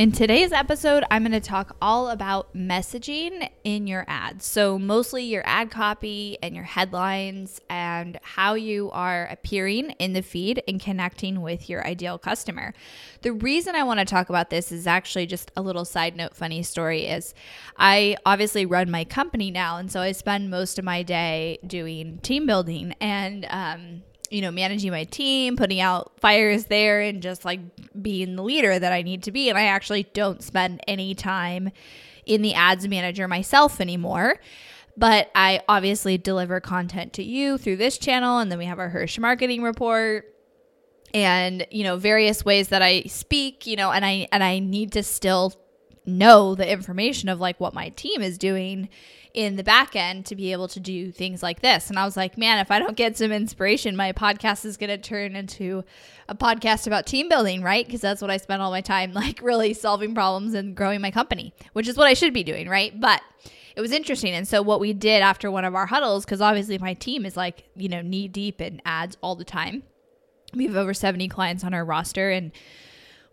In today's episode, I'm going to talk all about messaging in your ads. So, mostly your ad copy and your headlines, and how you are appearing in the feed and connecting with your ideal customer. The reason I want to talk about this is actually just a little side note, funny story is I obviously run my company now. And so I spend most of my day doing team building and, um, you know, managing my team, putting out fires there, and just like being the leader that I need to be. And I actually don't spend any time in the ads manager myself anymore. But I obviously deliver content to you through this channel. And then we have our Hirsch marketing report and, you know, various ways that I speak, you know, and I, and I need to still know the information of like what my team is doing in the back end to be able to do things like this. And I was like, man, if I don't get some inspiration, my podcast is going to turn into a podcast about team building, right? Because that's what I spend all my time like really solving problems and growing my company, which is what I should be doing, right? But it was interesting. And so what we did after one of our huddles, because obviously my team is like, you know, knee deep in ads all the time. We have over 70 clients on our roster and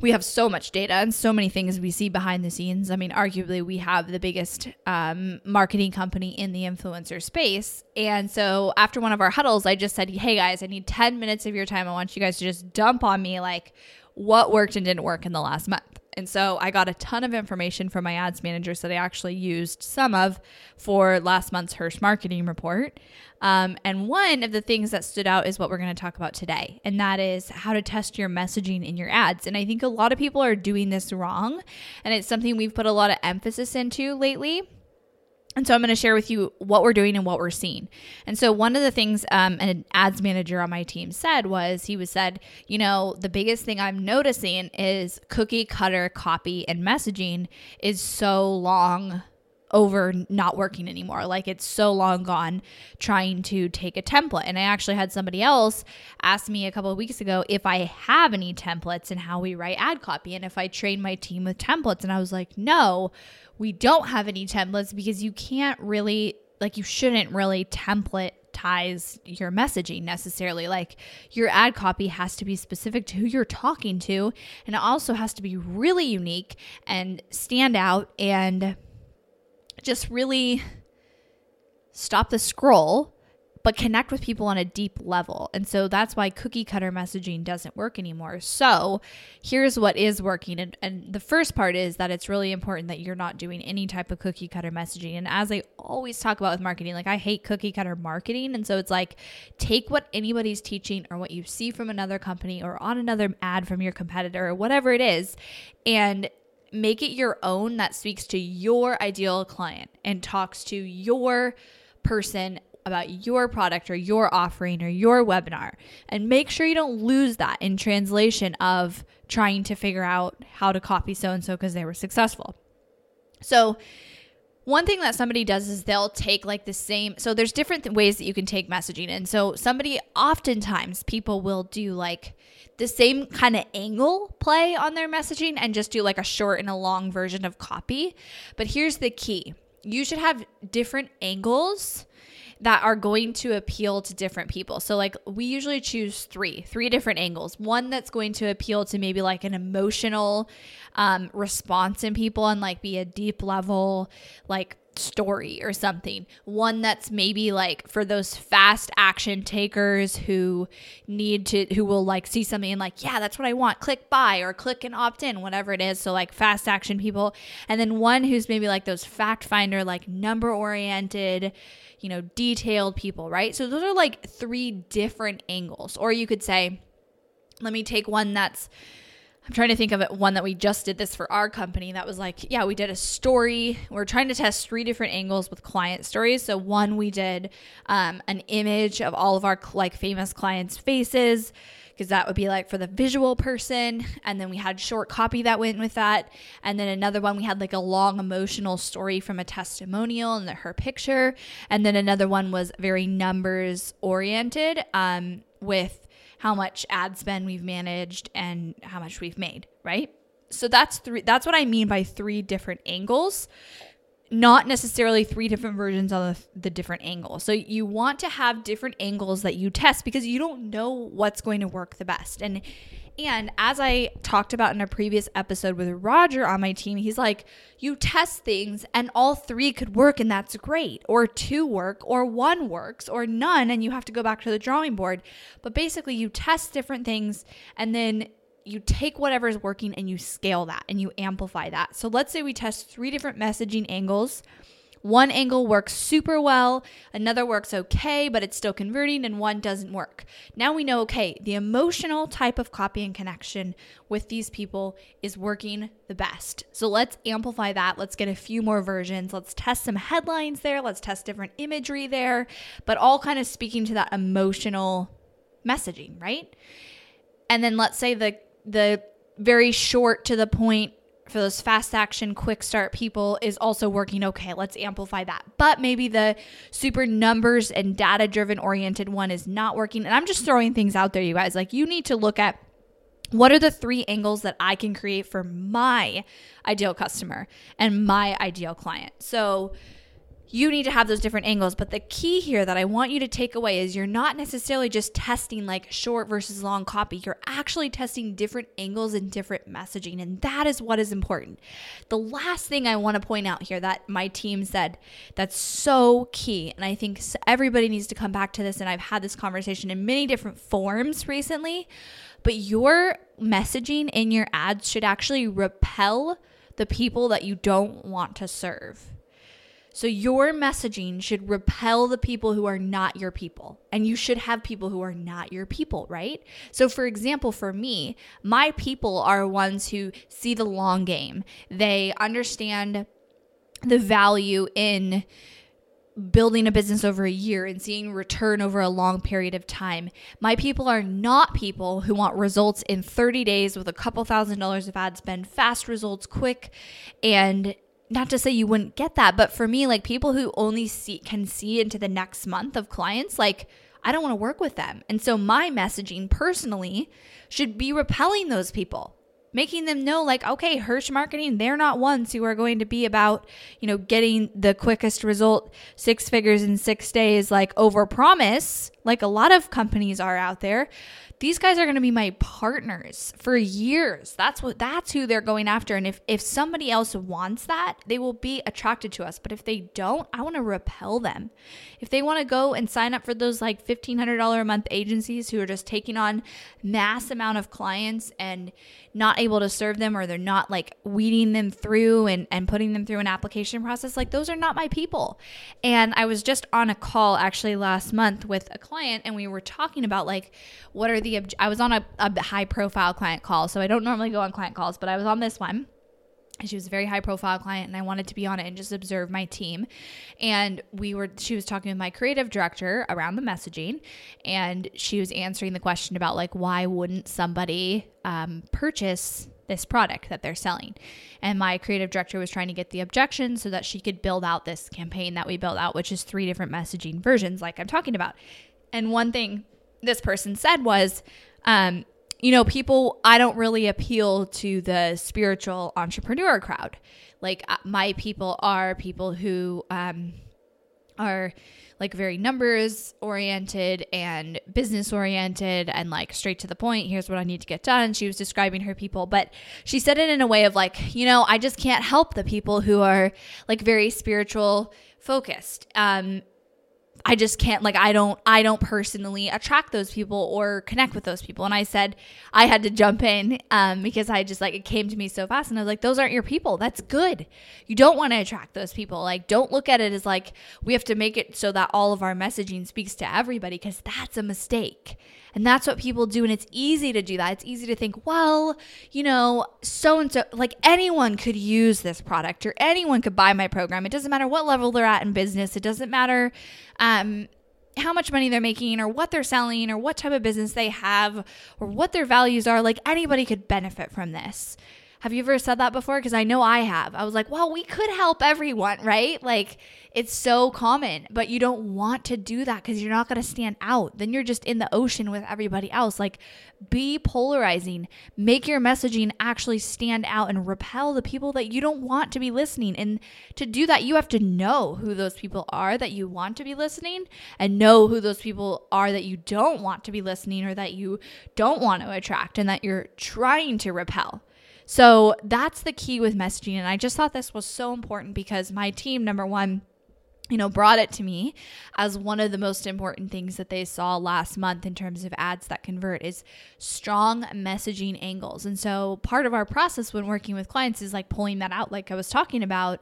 we have so much data and so many things we see behind the scenes. I mean, arguably, we have the biggest um, marketing company in the influencer space. And so, after one of our huddles, I just said, Hey guys, I need 10 minutes of your time. I want you guys to just dump on me like what worked and didn't work in the last month. And so I got a ton of information from my ads managers that I actually used some of for last month's Hirsch marketing report. Um, and one of the things that stood out is what we're going to talk about today, and that is how to test your messaging in your ads. And I think a lot of people are doing this wrong, and it's something we've put a lot of emphasis into lately. And so I'm going to share with you what we're doing and what we're seeing. And so one of the things um, an ads manager on my team said was he was said, you know, the biggest thing I'm noticing is cookie cutter copy and messaging is so long over not working anymore. Like it's so long gone trying to take a template. And I actually had somebody else ask me a couple of weeks ago if I have any templates and how we write ad copy and if I train my team with templates. And I was like, no, we don't have any templates because you can't really, like, you shouldn't really template ties your messaging necessarily. Like your ad copy has to be specific to who you're talking to, and it also has to be really unique and stand out and just really stop the scroll but connect with people on a deep level. And so that's why cookie cutter messaging doesn't work anymore. So here's what is working. And, and, the first part is that it's really important that you're not doing any type of cookie cutter messaging. And as I always talk about with marketing, like I hate cookie cutter marketing. And so it's like take what anybody's teaching or what you see from another company or on another ad from your competitor or whatever it is and make it your own that speaks to your ideal client and talks to your person about your product or your offering or your webinar. And make sure you don't lose that in translation of trying to figure out how to copy so and so because they were successful. So, one thing that somebody does is they'll take like the same so there's different th- ways that you can take messaging and so somebody oftentimes people will do like the same kind of angle play on their messaging and just do like a short and a long version of copy. But here's the key. You should have different angles that are going to appeal to different people. So like we usually choose three, three different angles. One that's going to appeal to maybe like an emotional um, response in people and like be a deep level like story or something. One that's maybe like for those fast action takers who need to, who will like see something and like, yeah, that's what I want. Click buy or click and opt in, whatever it is. So like fast action people. And then one who's maybe like those fact finder, like number oriented, you know, detailed people, right? So those are like three different angles. Or you could say, let me take one that's I'm trying to think of it one that we just did this for our company that was like, yeah, we did a story. We're trying to test three different angles with client stories. So one we did um, an image of all of our like famous clients' faces because that would be like for the visual person and then we had short copy that went with that and then another one we had like a long emotional story from a testimonial and her picture and then another one was very numbers oriented um, with how much ad spend we've managed and how much we've made, right? So that's three that's what I mean by three different angles. Not necessarily three different versions of the, the different angles. So you want to have different angles that you test because you don't know what's going to work the best. And and as I talked about in a previous episode with Roger on my team, he's like, you test things and all three could work and that's great, or two work, or one works, or none, and you have to go back to the drawing board. But basically, you test different things and then you take whatever is working and you scale that and you amplify that. So let's say we test three different messaging angles one angle works super well, another works okay, but it's still converting, and one doesn't work. Now we know, okay, the emotional type of copy and connection with these people is working the best. So let's amplify that. Let's get a few more versions. Let's test some headlines there. Let's test different imagery there, but all kind of speaking to that emotional messaging, right? And then let's say the the very short to the point for those fast action, quick start people is also working okay. Let's amplify that. But maybe the super numbers and data driven oriented one is not working. And I'm just throwing things out there, you guys. Like, you need to look at what are the three angles that I can create for my ideal customer and my ideal client. So, you need to have those different angles. But the key here that I want you to take away is you're not necessarily just testing like short versus long copy. You're actually testing different angles and different messaging. And that is what is important. The last thing I want to point out here that my team said that's so key. And I think everybody needs to come back to this. And I've had this conversation in many different forms recently. But your messaging in your ads should actually repel the people that you don't want to serve. So your messaging should repel the people who are not your people. And you should have people who are not your people, right? So for example, for me, my people are ones who see the long game. They understand the value in building a business over a year and seeing return over a long period of time. My people are not people who want results in 30 days with a couple thousand dollars of ad spend, fast results, quick, and not to say you wouldn't get that, but for me, like people who only see can see into the next month of clients, like I don't want to work with them. And so my messaging personally should be repelling those people, making them know like, okay, Hirsch marketing, they're not ones who are going to be about, you know, getting the quickest result, six figures in six days, like over promise, like a lot of companies are out there these guys are going to be my partners for years. That's what that's who they're going after and if if somebody else wants that, they will be attracted to us. But if they don't, I want to repel them. If they want to go and sign up for those like $1500 a month agencies who are just taking on mass amount of clients and not able to serve them or they're not like weeding them through and and putting them through an application process, like those are not my people. And I was just on a call actually last month with a client and we were talking about like what are the I was on a, a high profile client call, so I don't normally go on client calls, but I was on this one. And she was a very high profile client and I wanted to be on it and just observe my team. And we were she was talking with my creative director around the messaging and she was answering the question about like why wouldn't somebody um, purchase this product that they're selling. And my creative director was trying to get the objection so that she could build out this campaign that we built out, which is three different messaging versions, like I'm talking about. And one thing this person said was, um, you know, people, I don't really appeal to the spiritual entrepreneur crowd. Like, uh, my people are people who, um, are like very numbers oriented and business oriented and like straight to the point. Here's what I need to get done. She was describing her people, but she said it in a way of like, you know, I just can't help the people who are like very spiritual focused. Um, I just can't like I don't I don't personally attract those people or connect with those people. And I said I had to jump in um, because I just like it came to me so fast, and I was like, those aren't your people. That's good. You don't want to attract those people. Like don't look at it as like we have to make it so that all of our messaging speaks to everybody because that's a mistake. And that's what people do. And it's easy to do that. It's easy to think, well, you know, so and so, like anyone could use this product or anyone could buy my program. It doesn't matter what level they're at in business. It doesn't matter um, how much money they're making or what they're selling or what type of business they have or what their values are. Like anybody could benefit from this. Have you ever said that before? Because I know I have. I was like, well, we could help everyone, right? Like, it's so common, but you don't want to do that because you're not going to stand out. Then you're just in the ocean with everybody else. Like, be polarizing, make your messaging actually stand out and repel the people that you don't want to be listening. And to do that, you have to know who those people are that you want to be listening and know who those people are that you don't want to be listening or that you don't want to attract and that you're trying to repel. So that's the key with messaging. And I just thought this was so important because my team, number one, you know, brought it to me as one of the most important things that they saw last month in terms of ads that convert is strong messaging angles. And so part of our process when working with clients is like pulling that out, like I was talking about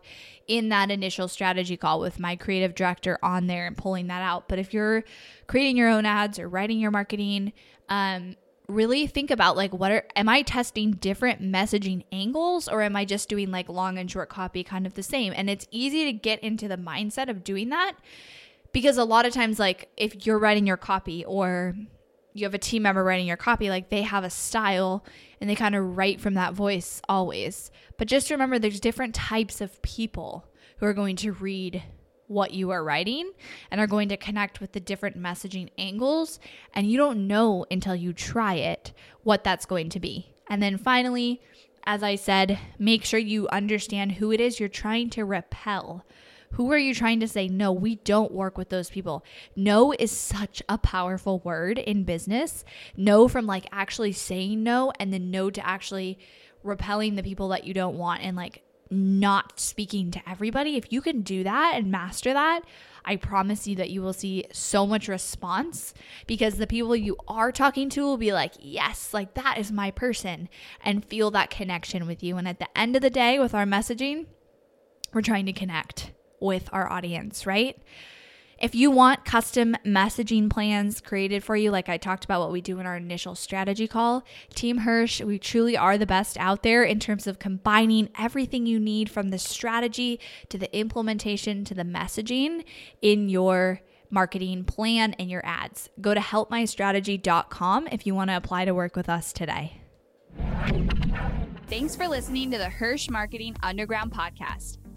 in that initial strategy call with my creative director on there and pulling that out. But if you're creating your own ads or writing your marketing, um, really think about like what are am I testing different messaging angles or am I just doing like long and short copy kind of the same? And it's easy to get into the mindset of doing that because a lot of times like if you're writing your copy or you have a team member writing your copy like they have a style and they kind of write from that voice always. But just remember there's different types of people who are going to read what you are writing and are going to connect with the different messaging angles. And you don't know until you try it what that's going to be. And then finally, as I said, make sure you understand who it is you're trying to repel. Who are you trying to say, no, we don't work with those people? No is such a powerful word in business. No, from like actually saying no, and then no to actually repelling the people that you don't want and like not speaking to everybody, if you can do that and master that, I promise you that you will see so much response because the people you are talking to will be like, yes, like that is my person, and feel that connection with you. And at the end of the day, with our messaging, we're trying to connect with our audience, right? If you want custom messaging plans created for you, like I talked about what we do in our initial strategy call, Team Hirsch, we truly are the best out there in terms of combining everything you need from the strategy to the implementation to the messaging in your marketing plan and your ads. Go to helpmystrategy.com if you want to apply to work with us today. Thanks for listening to the Hirsch Marketing Underground podcast.